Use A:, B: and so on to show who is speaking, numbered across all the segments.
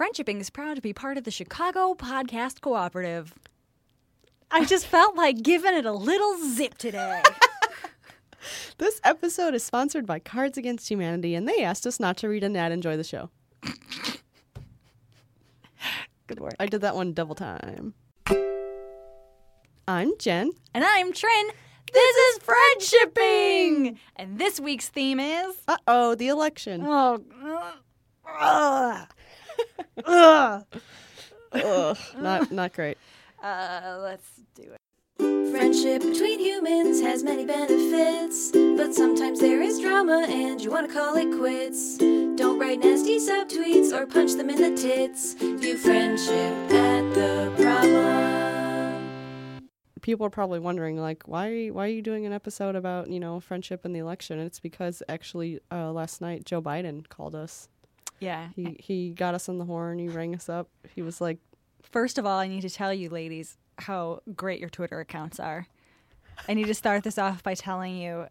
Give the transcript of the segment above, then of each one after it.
A: Friendshipping is proud to be part of the Chicago Podcast Cooperative. I just felt like giving it a little zip today.
B: This episode is sponsored by Cards Against Humanity, and they asked us not to read an ad. Enjoy the show.
A: Good work.
B: I did that one double time. I'm Jen.
A: And I'm Trin. This is Friendshipping! And this week's theme is.
B: Uh oh, the election.
A: Oh. Uh, uh,
B: Ugh, not not great.
A: uh, let's do it.
C: Friendship between humans has many benefits, but sometimes there is drama and you want to call it quits. Don't write nasty subtweets or punch them in the tits. View friendship at the problem.
B: People are probably wondering, like, why why are you doing an episode about you know friendship and the election? And it's because actually uh, last night Joe Biden called us.
A: Yeah.
B: He he got us on the horn. He rang us up. He was like,
A: First of all, I need to tell you, ladies, how great your Twitter accounts are. I need to start this off by telling you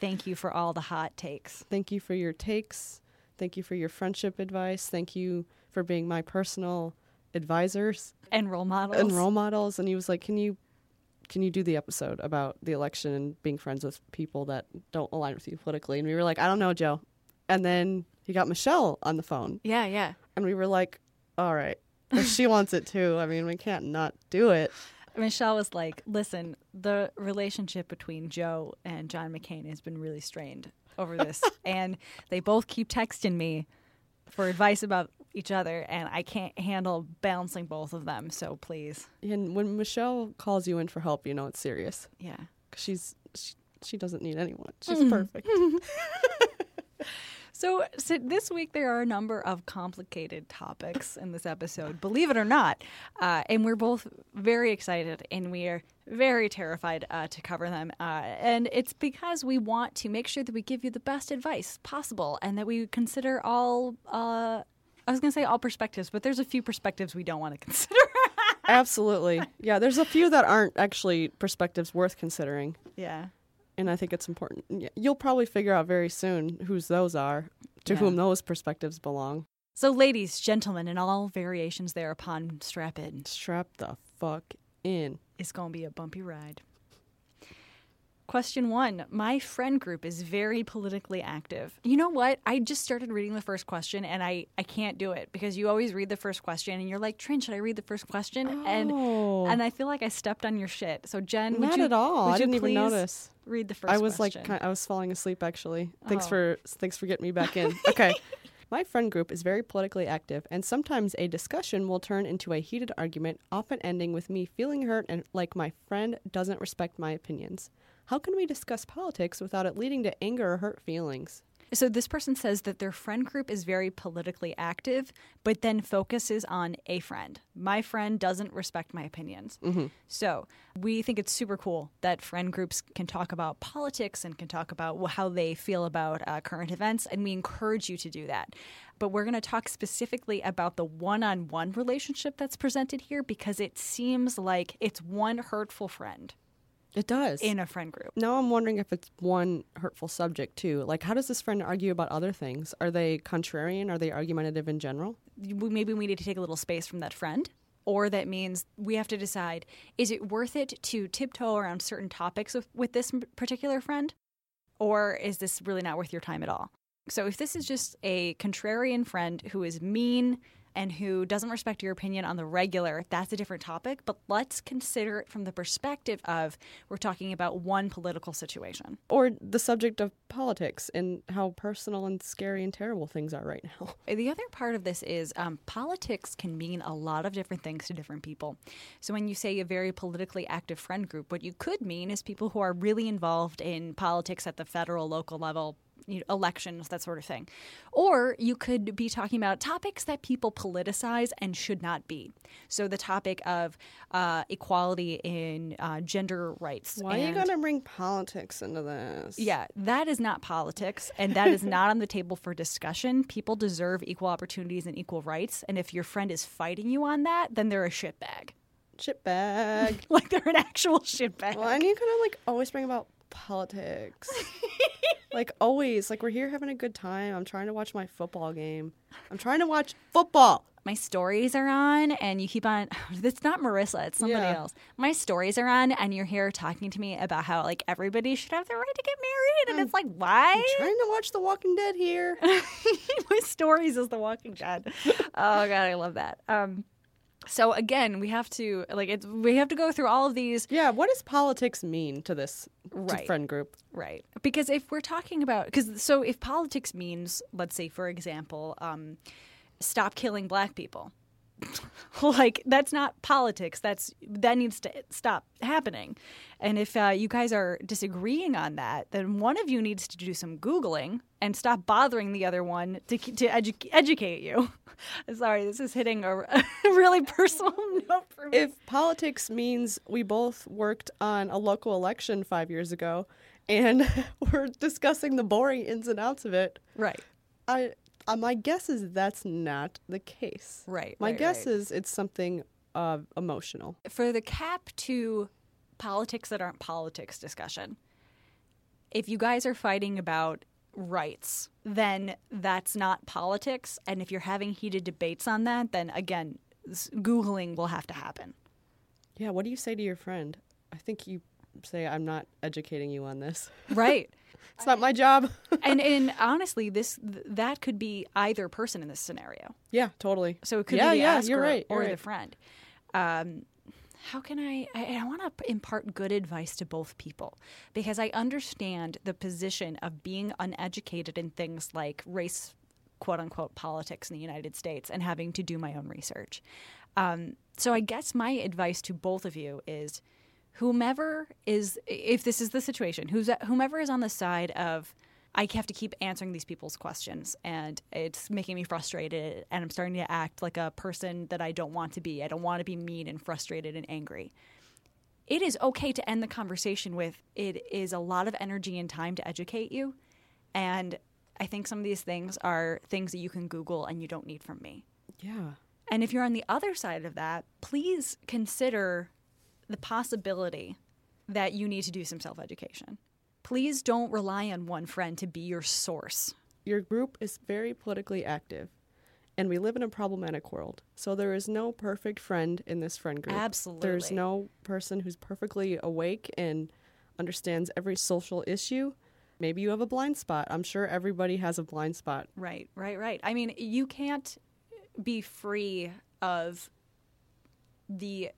A: thank you for all the hot takes.
B: "Thank you for your takes. Thank you for your friendship advice. Thank you for being my personal advisors."
A: And role models.
B: and role models and he was like can you can you do the episode about the election and being friends with people that don't align with you politically and we were like i don't know joe and then he got michelle on the phone
A: Yeah, yeah.
B: and we were like all right if she wants it too i mean we can't not do it
A: Michelle was like, listen, the relationship between Joe and John McCain has been really strained over this. and they both keep texting me for advice about each other, and I can't handle balancing both of them. So please.
B: and when michelle calls you in for help you know it's serious
A: Yeah.
B: 'Cause she's she, she doesn't need anyone she's
A: Mm-hmm.
B: perfect
A: So, so this week there are a number of complicated topics in this episode, believe it or not, uh, and we're both very excited and we are very terrified uh, to cover them. Uh, and it's because we want to make sure that we give you the best advice possible and that we consider all. Uh, I was going to say all perspectives, but there's a few perspectives we don't want to consider.
B: absolutely yeah there's a few that aren't actually perspectives worth considering
A: yeah.
B: And I think it's important. You'll probably figure out very soon whose those are, to
A: Yeah.
B: whom those perspectives belong.
A: So, ladies, gentlemen, and all variations thereupon, strap in.
B: Strap the fuck in.
A: It's going to be a bumpy ride. Question one My friend group is very politically active. You know what? I just started reading the first question and I, I can't do it because you always read the first question and you're like, Trin, should I read the first question? And
B: Oh.
A: and I feel like I stepped on your shit. So, Jen, would
B: Not
A: you,
B: at all. I didn't even notice.
A: Read the first
B: I was
A: question.
B: like, I was falling asleep actually. Thanks
A: Oh.
B: for thanks for getting me back in. Okay. My friend group is very politically active, and sometimes a discussion will turn into a heated argument, often ending with me feeling hurt and like my friend doesn't respect my opinions. How can we discuss politics without it leading to anger or hurt feelings?
A: So this person says that their friend group is very politically active, but then focuses on a friend. My friend doesn't respect my opinions. So we think it's super cool that friend groups can talk about politics and can talk about how they feel about uh, current events, and we encourage you to do that. But we're going to talk specifically about the one-on-one relationship that's presented here because it seems like it's one hurtful friend
B: It does.
A: in a friend group.
B: Now I'm wondering if it's one hurtful subject too. Like, how does this friend argue about other things? Are they contrarian? Are they argumentative in general?
A: maybe we need to take a little space from that friend or that means we have to decide is it worth it to tiptoe around certain topics with, with this particular friend or is this really not worth your time at all so if this is just a contrarian friend who is mean and who doesn't respect your opinion on the regular, that's a different topic. But let's consider it from the perspective of we're talking about one political situation.
B: Or the subject of politics and how personal and scary and terrible things are right now.
A: The other part of this is um, politics can mean a lot of different things to different people. So when you say a very politically active friend group, what you could mean is people who are really involved in politics at the federal, local level. You know, elections, that sort of thing. Or you could be talking about topics that people politicize and should not be. So, the topic of uh, equality in uh, gender rights.
B: Why are you going to bring politics into this?
A: yeah, that is not politics, and that is not on the table for discussion. People deserve equal opportunities and equal rights, and if your friend is fighting you on that, then they're a shitbag.
B: Shitbag.
A: Like they're an actual shitbag.
B: Why are you kind of like always bring about politics? like always. Like we're here having a good time. I'm trying to watch my football game. I'm trying to watch football.
A: my stories are on and you keep on it's not marissa it's somebody
B: Yeah.
A: else my stories are on and you're here talking to me about how like everybody should have the right to get married and it's like why I'm
B: Trying to watch The Walking Dead here.
A: my stories is the walking dead oh god i love that um so again we have to like it's we have to go through all of these
B: yeah, what does politics mean to this to
A: Right.
B: friend group?
A: Right. Because if we're talking about, because so if politics means, let's say, for example, um, stop killing black people, like that's not politics. That's that needs to stop happening. And if uh, you guys are disagreeing on that, then one of you needs to do some googling and stop bothering the other one to to edu- educate you. Sorry, this is hitting a, a really personal note for me.
B: If politics means we both worked on a local election five years ago and we're discussing the boring ins and outs of it,
A: right.
B: I uh, my guess is that's not the case.
A: Right,
B: My
A: right,
B: guess
A: right.
B: is it's something uh, emotional.
A: for the cap to politics that aren't politics discussion, if you guys are fighting about rights, then that's not politics. And if you're having heated debates on that, then again, Googling will have to happen.
B: Yeah, what do you say to your friend? I think you say I'm not educating you on this.
A: Right.
B: It's not my job.
A: and and honestly, this th- that could be either person in this scenario.
B: yeah, totally.
A: So it could
B: Yeah,
A: be the
B: yeah, you're right,
A: or
B: you're
A: the
B: right.
A: friend. Um, how can I? I, I want to impart good advice to both people because I understand the position of being uneducated in things like race, quote unquote, politics in the United States and having to do my own research. Um, so I guess my advice to both of you is whomever is if this is the situation who's whomever is on the side of I have to keep answering these people's questions and it's making me frustrated and I'm starting to act like a person that I don't want to be. I don't want to be mean and frustrated and angry. It is okay to end the conversation with it is a lot of energy and time to educate you and I think some of these things are things that you can google and you don't need from me.
B: Yeah.
A: And if you're on the other side of that, please consider the possibility that you need to do some self education. Please don't rely on one friend to be your source.
B: Your group is very politically active, and we live in a problematic world. So there is no perfect friend in this friend group.
A: Absolutely.
B: There's no person who's perfectly awake and understands every social issue. Maybe you have a blind spot. I'm sure everybody has a blind spot.
A: Right, right, right. I mean, you can't be free of the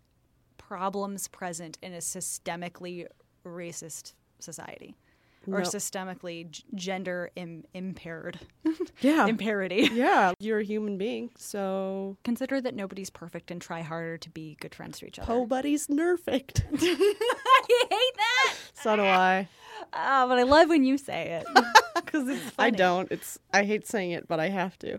A: problems present in a systemically racist society or
B: No.
A: systemically g- gender Im- impaired
B: Yeah.
A: imparity.
B: yeah, you're a human being, so
A: Consider that nobody's perfect and try harder to be good friends to each other.
B: Nobody's nerfect.
A: I hate that.
B: so do I.
A: Oh, but I love when you say it because
B: I don't. It's I hate saying it, but I have to.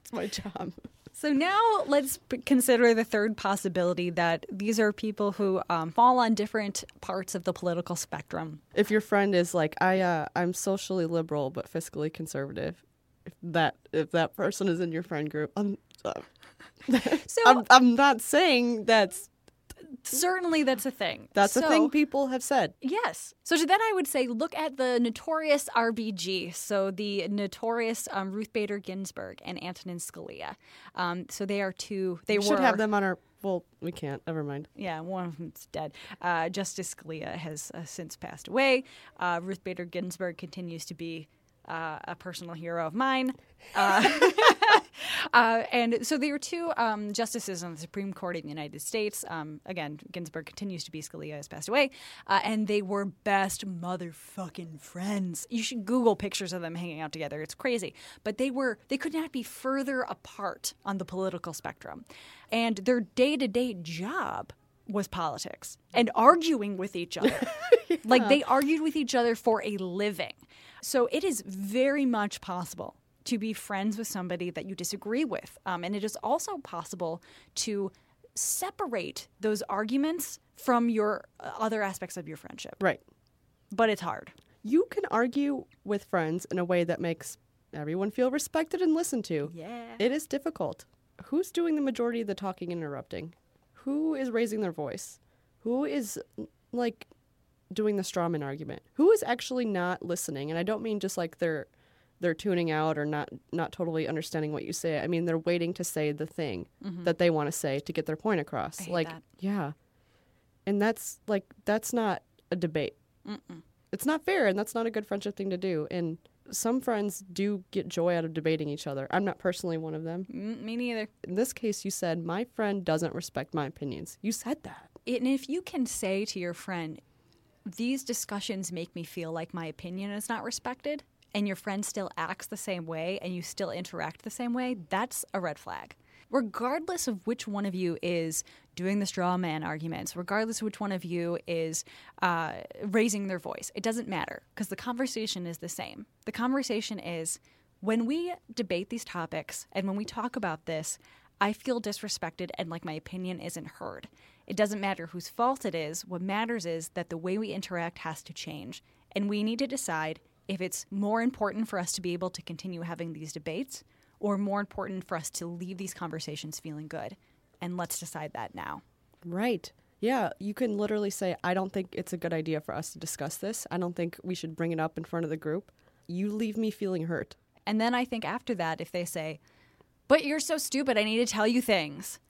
B: It's my job.
A: So now let's p- consider the third possibility that these are people who um, fall on different parts of the political spectrum.
B: If your friend is like, I uh, I'm socially liberal but fiscally conservative, if that if that person is in your friend group, I'm uh,
A: So
B: I'm, I'm not saying that's
A: certainly that's a thing.
B: that's a thing people have said.
A: Yes. So to then I would say look at the notorious RBG. So the notorious um, Ruth Bader Ginsburg and Antonin Scalia. Um, so they are two. They
B: We
A: were
B: should have them on our. Well, we can't. Never mind.
A: Yeah, one of them's dead. Uh, Justice Scalia has uh, since passed away. Uh, Ruth Bader Ginsburg continues to be uh, a personal hero of mine. Uh, uh, and so there were two um, justices on the Supreme Court of the United States. Um, again, Ginsburg continues to be Scalia has passed away, uh, and they were best motherfucking friends. You should Google pictures of them hanging out together. It's crazy, but they were they could not be further apart on the political spectrum, and their day to day job was politics and arguing with each other. Like they argued with each other for a living. So it is very much possible to be friends with somebody that you disagree with. Um, and it is also possible to separate those arguments from your uh, other aspects of your friendship.
B: Right.
A: But it's hard.
B: You can argue with friends in a way that makes everyone feel respected and listened to.
A: Yeah.
B: It is difficult. Who's doing the majority of the talking and interrupting? Who is raising their voice? Who is like doing the strawman argument? Who is actually not listening? And I don't mean just like they're they're tuning out or not not totally understanding what you say. I mean, they're waiting to say the thing that they want to say to get their point across.
A: Mm-hmm.
B: Like,
A: that.
B: yeah. And that's like that's not a debate. It's not fair and that's not a good friendship thing to do. And some friends do get joy out of debating each other. I'm not personally one of them.
A: Mm, me neither.
B: In this case, you said my friend doesn't respect my opinions. You said that.
A: And if you can say to your friend, these discussions make me feel like my opinion is not respected, and your friend still acts the same way and you still interact the same way, that's a red flag. Regardless of which one of you is doing the straw man arguments, regardless of which one of you is uh, raising their voice, it doesn't matter because the conversation is the same. The conversation is when we debate these topics and when we talk about this, I feel disrespected and like my opinion isn't heard. It doesn't matter whose fault it is. What matters is that the way we interact has to change. And we need to decide if it's more important for us to be able to continue having these debates or more important for us to leave these conversations feeling good. And let's decide that now.
B: Right. Yeah, you can literally say, I don't think it's a good idea for us to discuss this. I don't think we should bring it up in front of the group. You leave me feeling hurt.
A: And then I think after that, if they say, but you're so stupid, I need to tell you things.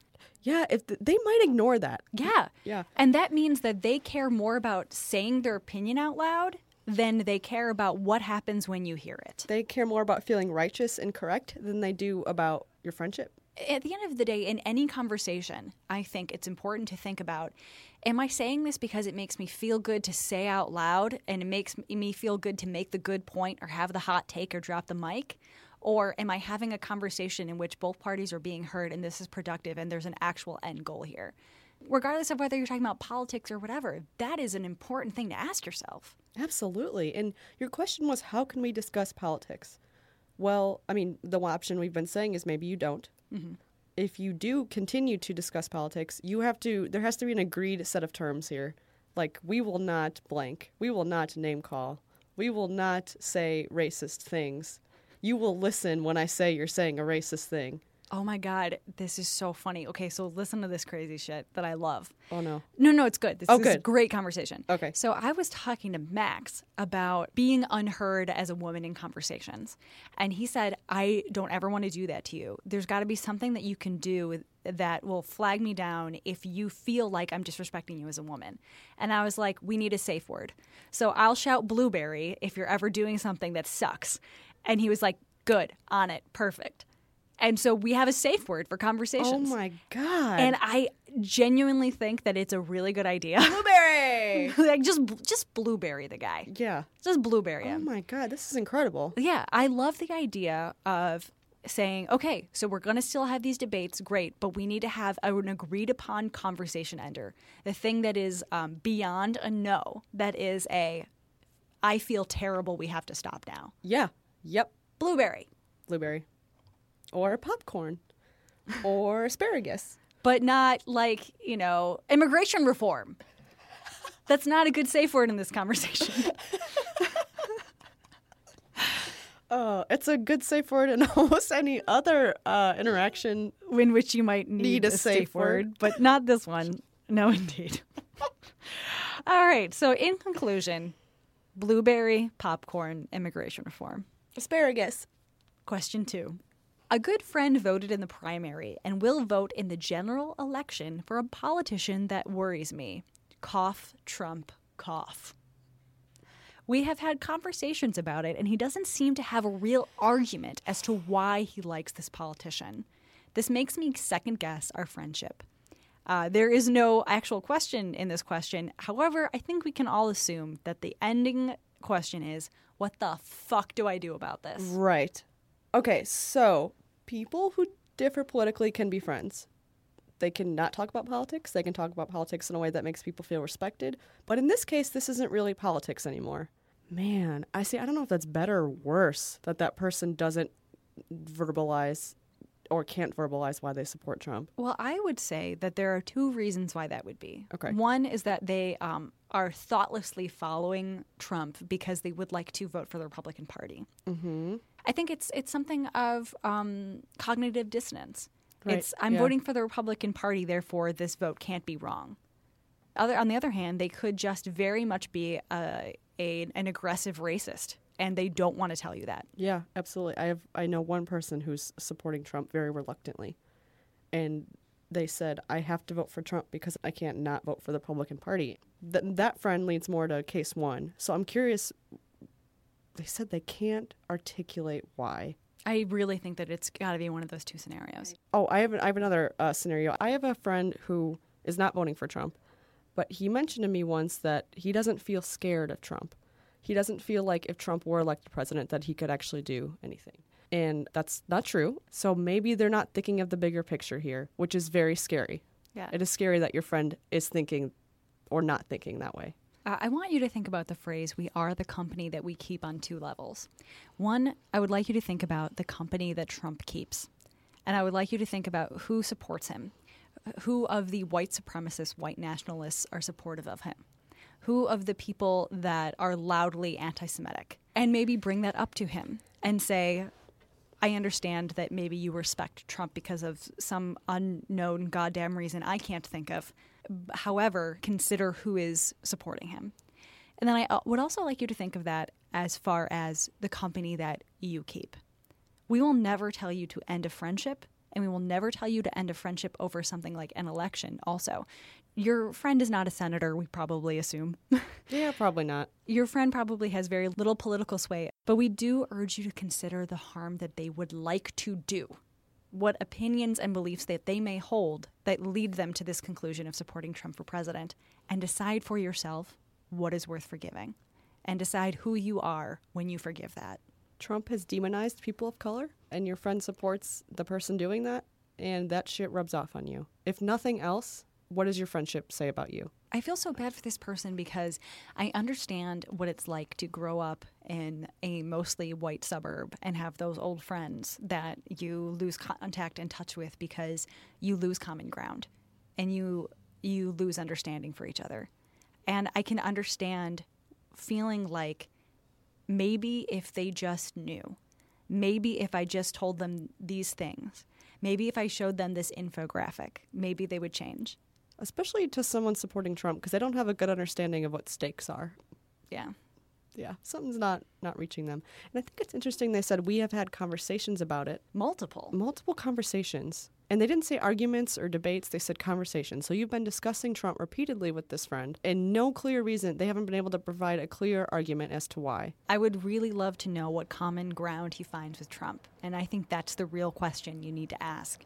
B: Yeah, if th- they might ignore that.
A: Yeah.
B: Yeah.
A: And that means that they care more about saying their opinion out loud than they care about what happens when you hear it.
B: They care more about feeling righteous and correct than they do about your friendship.
A: At the end of the day, in any conversation, I think it's important to think about am I saying this because it makes me feel good to say out loud and it makes me feel good to make the good point or have the hot take or drop the mic? Or am I having a conversation in which both parties are being heard and this is productive and there's an actual end goal here? Regardless of whether you're talking about politics or whatever, that is an important thing to ask yourself.
B: Absolutely. And your question was, how can we discuss politics? Well, I mean, the option we've been saying is maybe you don't. Mm-hmm. If you do continue to discuss politics, you have to, there has to be an agreed set of terms here. Like, we will not blank. We will not name call. We will not say racist things. You will listen when I say you're saying a racist thing.
A: Oh my God, this is so funny. Okay, so listen to this crazy shit that I love.
B: Oh, no.
A: No, no, it's good. This
B: Oh,
A: is a
B: good.
A: great conversation.
B: Okay.
A: So I was talking to Max about being unheard as a woman in conversations. And he said, I don't ever want to do that to you. There's got to be something that you can do that will flag me down if you feel like I'm disrespecting you as a woman. And I was like, we need a safe word. So I'll shout blueberry if you're ever doing something that sucks. And he was like, good, on it, perfect. And so we have a safe word for conversations.
B: Oh, my God.
A: And I genuinely think that it's a really good idea.
B: blueberry.
A: like just just blueberry the guy.
B: yeah.
A: Just blueberry
B: Oh, my God. This is incredible.
A: Yeah, I love the idea of saying, okay, so we're going to still have these debates, great, but we need to have an agreed upon conversation ender. The thing that is um, beyond a no, that is a, I feel terrible, we have to stop now.
B: Yeah. Yep.
A: Blueberry,
B: Blueberry. Or popcorn. or asparagus.
A: but not like, you know, immigration reform. That's not a good safe word in this conversation.
B: Uh, it's a good safe word in almost any other uh, interaction.
A: in which you might need,
B: Need
A: a,
B: a
A: safe,
B: safe
A: word,
B: word.
A: but not this one. No, indeed. All right. So, in conclusion, blueberry, popcorn, immigration reform.
B: Asparagus.
A: Question two. A good friend voted in the primary and will vote in the general election for a politician that worries me. Cough, Trump, cough. We have had conversations about it, and he doesn't seem to have a real argument as to why he likes this politician. This makes me second guess our friendship. Uh, there is no actual question in this question. However, I think we can all assume that the ending question is what the fuck do I do about this?
B: Right. Okay, so people who differ politically can be friends. They can not talk about politics. They can talk about politics in a way that makes people feel respected. But in this case, this isn't really politics anymore. Man, I see. I don't know if that's better or worse that that person doesn't verbalize or can't verbalize why they support Trump.
A: Well, I would say that there are two reasons why that would be.
B: Okay.
A: One is that they um, are thoughtlessly following Trump because they would like to vote for the Republican Party. Mm-hmm. I think it's it's something of um, cognitive dissonance.
B: Right,
A: It's I'm
B: yeah.
A: voting for the Republican Party, therefore this vote can't be wrong. Other on the other hand, they could just very much be a, a an aggressive racist and they don't want to tell you that.
B: Yeah, absolutely. I have I know one person who's supporting Trump very reluctantly. And they said I have to vote for Trump because I can't not vote for the Republican Party. Th- that friend leads more to case 1. So I'm curious they said they can't articulate why.
A: I really think that it's got to be one of those two scenarios.
B: Oh, I have I have another uh, scenario. I have a friend who is not voting for Trump, but he mentioned to me once that he doesn't feel scared of Trump. He doesn't feel like if Trump were elected president that he could actually do anything. And that's not true. So maybe they're not thinking of the bigger picture here, which is very scary.
A: Yeah.
B: It is scary that your friend is thinking or not thinking that way.
A: Uh, I want you to think about the phrase, we are the company that we keep on two levels. One, I would like you to think about the company that Trump keeps. And I would like you to think about who supports him. Who of the white supremacist, white nationalists are supportive of him? Who of the people that are loudly anti Semitic? And maybe bring that up to him and say, I understand that maybe you respect Trump because of some unknown goddamn reason I can't think of. However, consider who is supporting him. And then I uh, would also like you to think of that as far as the company that you keep. We will never tell you to end a friendship, and we will never tell you to end a friendship over something like an election, also. Your friend is not a senator, we probably assume.
B: Yeah, probably not.
A: Your friend probably has very little political sway, but we do urge you to consider the harm that they would like to do. What opinions and beliefs that they may hold that lead them to this conclusion of supporting Trump for president, and decide for yourself what is worth forgiving, and decide who you are when you forgive that.
B: Trump has demonized people of color, and your friend supports the person doing that, and that shit rubs off on you. If nothing else, what does your friendship say about you?
A: I feel so bad for this person because I understand what it's like to grow up in a mostly white suburb and have those old friends that you lose contact and touch with because you lose common ground and you you lose understanding for each other. And I can understand feeling like maybe if they just knew, maybe if I just told them these things, maybe if I showed them this infographic, maybe they would change.
B: Especially to someone supporting Trump, because they don't have a good understanding of what stakes are.
A: Yeah.
B: Yeah, something's not not reaching them. And I think it's interesting they said we have had conversations about it,
A: Multiple.
B: multiple conversations. And they didn't say arguments or debates, they said conversations. So you've been discussing Trump repeatedly with this friend, and no clear reason, they haven't been able to provide a clear argument as to why.
A: I would really love to know what common ground he finds with Trump. And I think that's the real question you need to ask.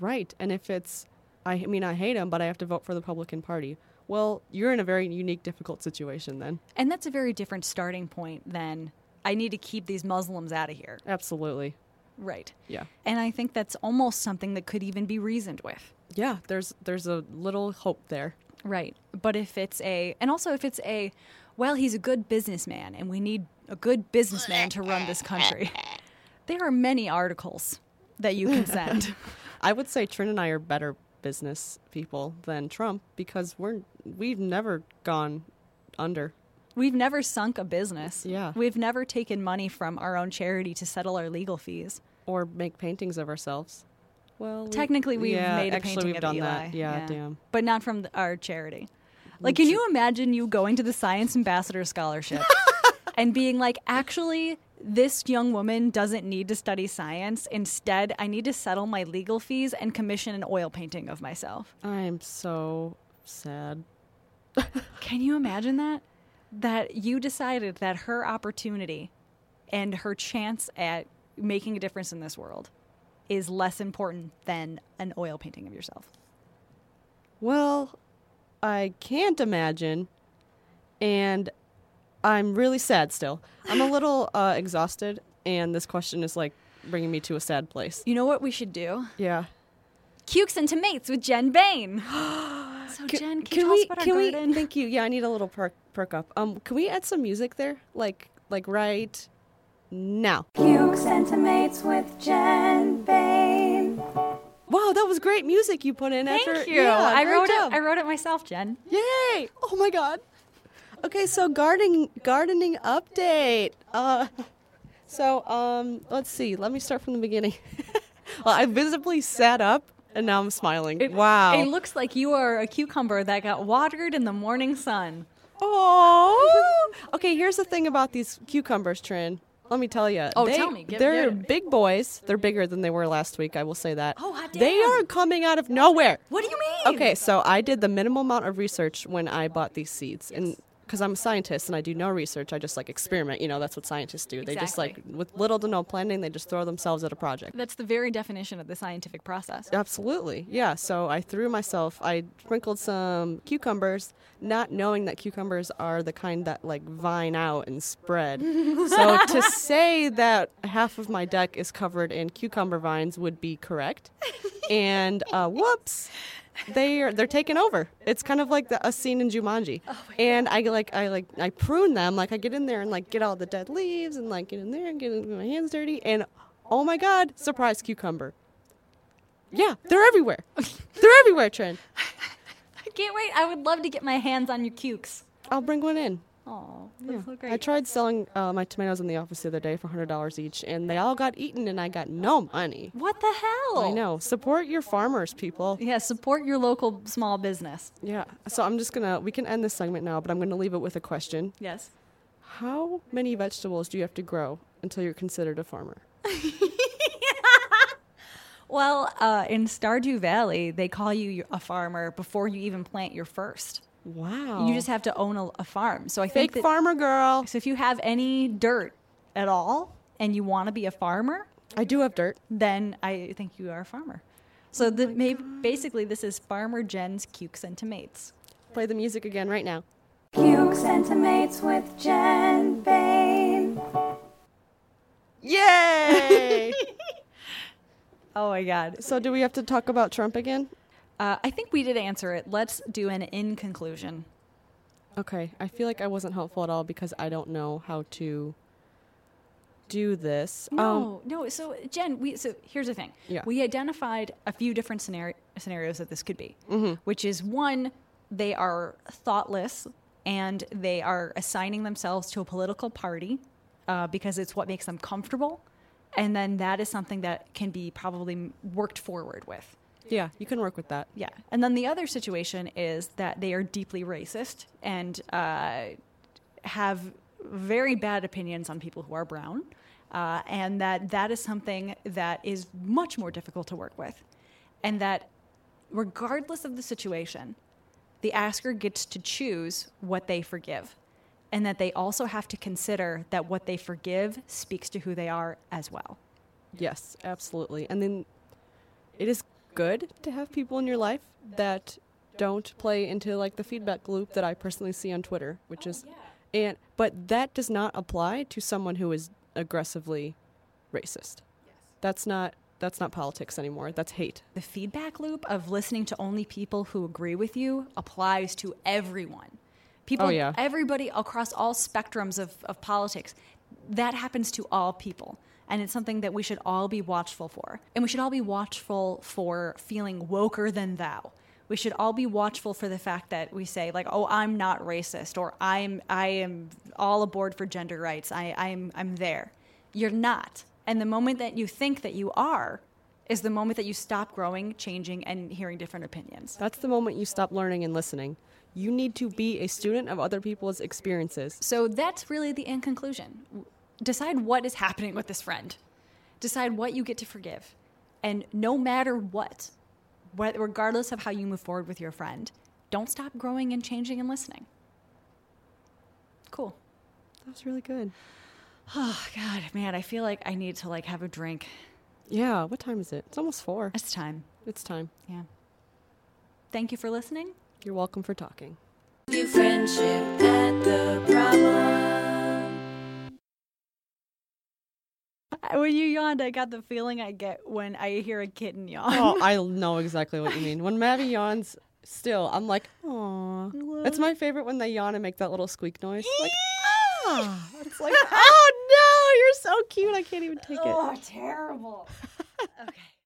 B: Right. And if it's, I mean, I hate him, but I have to vote for the Republican Party. Well, you're in a very unique, difficult situation then.
A: And that's a very different starting point than I need to keep these Muslims out of here.
B: Absolutely.
A: Right.
B: Yeah.
A: And I think that's almost something that could even be reasoned with.
B: Yeah, there's there's a little hope there.
A: Right. But if it's a, and also if it's a, well, he's a good businessman and we need a good businessman to run this country, there are many articles that you can send.
B: I would say Trin and I are better business people than Trump because we're we've never gone under.
A: We've never sunk a business.
B: Yeah.
A: We've never taken money from our own charity to settle our legal fees.
B: or make paintings of ourselves. Well, we-
A: Technically, we've
B: yeah,
A: made a
B: actually
A: painting
B: we've
A: of
B: done
A: Eli.
B: that. Yeah, damn.
A: But not from the, our charity. Like, can you imagine you going to the Science Ambassador Scholarship and being like, actually, this young woman doesn't need to study science. Instead, I need to settle my legal fees and commission an oil painting of myself.
B: I'm so sad.
A: Can you imagine that? That you decided that her opportunity and her chance at making a difference in this world is less important than an oil painting of yourself.
B: Well, I can't imagine, and I'm really sad still. I'm a little uh, exhausted, and this question is like bringing me to a sad place.
A: You know what we should do?
B: Yeah.
A: Cukes and Tomates with Jen Bain. so, Jen, can, you tell
B: we?
A: us about our
B: can we? Thank you. Yeah, I need a little perk perk up. Um, can we add some music there? Like like right now.
C: Cukes and Tomates with Jen Bain.
B: Wow, that was great music you put in.
A: Thank
B: after,
A: you.
B: Yeah,
A: I wrote
B: job.
A: it. I wrote it myself, Jen.
B: Yay! Oh my god. Okay, so gardening gardening update. Uh so um let's see. Let me start from the beginning. well, I visibly sat up and now I'm smiling. wow.
A: It looks like you are a cucumber that got watered in the morning sun.
B: Oh. okay, here's the thing about these cucumbers, Trin. Let me tell you.
A: Oh, tell me. Give-
B: they're
A: give-
B: big boys. They're bigger than they were last week. I will say that.
A: Oh, hot
B: They are coming out of nowhere.
A: What do you mean?
B: Okay, so I did the minimal amount of research when I bought these seeds, and because I'm a scientist and I do no research, I just like experiment. You know, that's what scientists do. They just like with little to no planning, they just throw themselves at a project.
A: That's the very definition of the scientific process.
B: Absolutely, yeah. So I threw myself. I sprinkled some cucumbers, not knowing that cucumbers are the kind that like vine out and spread. so to say that half of my deck is covered in cucumber vines would be correct. And uh, whoops, they are they're taking over. It's kind of like the, a scene in Jumanji. Oh and I like I like I prune them. Like I get in there and like get all the dead leaves and like get in there and get my hands dirty. And oh my god, surprise cucumber. Yeah, they're everywhere. they're everywhere, Trin.
A: I can't wait. I would love to get my hands on your cukes.
B: I'll bring one in.
A: Oh,
B: Yeah.
A: so great.
B: I tried selling uh, my tomatoes in the office the other day for hundred dollars each, and they all got eaten, and I got no money.
A: what the hell?
B: I know. Support your farmers, people.
A: Yeah, support your local small business.
B: Yeah. So I'm just gonna. We can end this segment now, but I'm gonna leave it with a question.
A: Yes.
B: How many vegetables do you have to grow until you're considered a farmer?
A: Well, uh, in Stardew Valley, they call you a farmer before you even plant your first.
B: Wow.
A: You just have to own a, a farm. So I think
B: fake
A: that,
B: farmer girl.
A: So if you have any dirt at all and you want to be a farmer,
B: I do have dirt.
A: then I think you are a farmer. So oh the, maybe, basically, this is Farmer Jen's Cukes and Tomatoes.
B: Play the music again right now.
C: Cukes and Tomates with Jen Bain.
B: Yay!
A: Oh my God.
B: so do we have to talk about Trump again?
A: Uh, I think we did answer it. Let's do an in conclusion.
B: Okay, I feel like I wasn't helpful at all because I don't know how to do this. Um,
A: No, no. So Jen, we so here's the thing.
B: Yeah.
A: We identified a few different scenario, scenarios that this could be, which is one, they are thoughtless and they are assigning themselves to a political party uh, because it's what makes them comfortable, and then that is something that can be probably worked forward with.
B: Yeah, you can work with that.
A: Yeah. And then the other situation is that they are deeply racist and uh, have very bad opinions on people who are brown. Uh, and that that is something that is much more difficult to work with. And that regardless of the situation, the asker gets to choose what they forgive. And that they also have to consider that what they forgive speaks to who they are as well.
B: Yes, absolutely. And then it is good to have people in your life that don't play into like the feedback loop that I personally see on Twitter, which is oh, and but that does not apply to someone who is aggressively racist. That's not that's not politics anymore. That's hate.
A: The feedback loop of listening to only people who agree with you applies to everyone. People,
B: Oh, yeah.
A: everybody across all spectrums of, of politics. That happens to all people. And it's something that we should all be watchful for. And we should all be watchful for feeling woker than thou. We should all be watchful for the fact that we say, like, oh, I'm not racist, or I'm I am all aboard for gender rights. I, I'm I'm there. You're not. And the moment that you think that you are is the moment that you stop growing, changing, and hearing different opinions.
B: That's the moment you stop learning and listening. You need to be a student of other people's experiences.
A: So that's really the end conclusion. Decide what is happening with this friend. Decide what you get to forgive. And no matter what, what regardless of how you move forward with your friend, don't stop growing and changing and listening. Cool.
B: That was really good.
A: Oh god, man, I feel like I need to like have a drink.
B: Yeah, what time is it? It's almost 4.
A: It's time.
B: It's time.
A: Yeah. Thank you for listening.
B: You're welcome for talking.
A: When you yawned, I got the feeling I get when I hear a kitten yawn.
B: Oh, I know exactly what you mean. When Maddie yawns, still, I'm like, aw. It's my favorite when they yawn and make that little squeak noise. Like, ah. It's like, oh no, you're so cute. I can't even take it.
A: Oh, terrible. okay.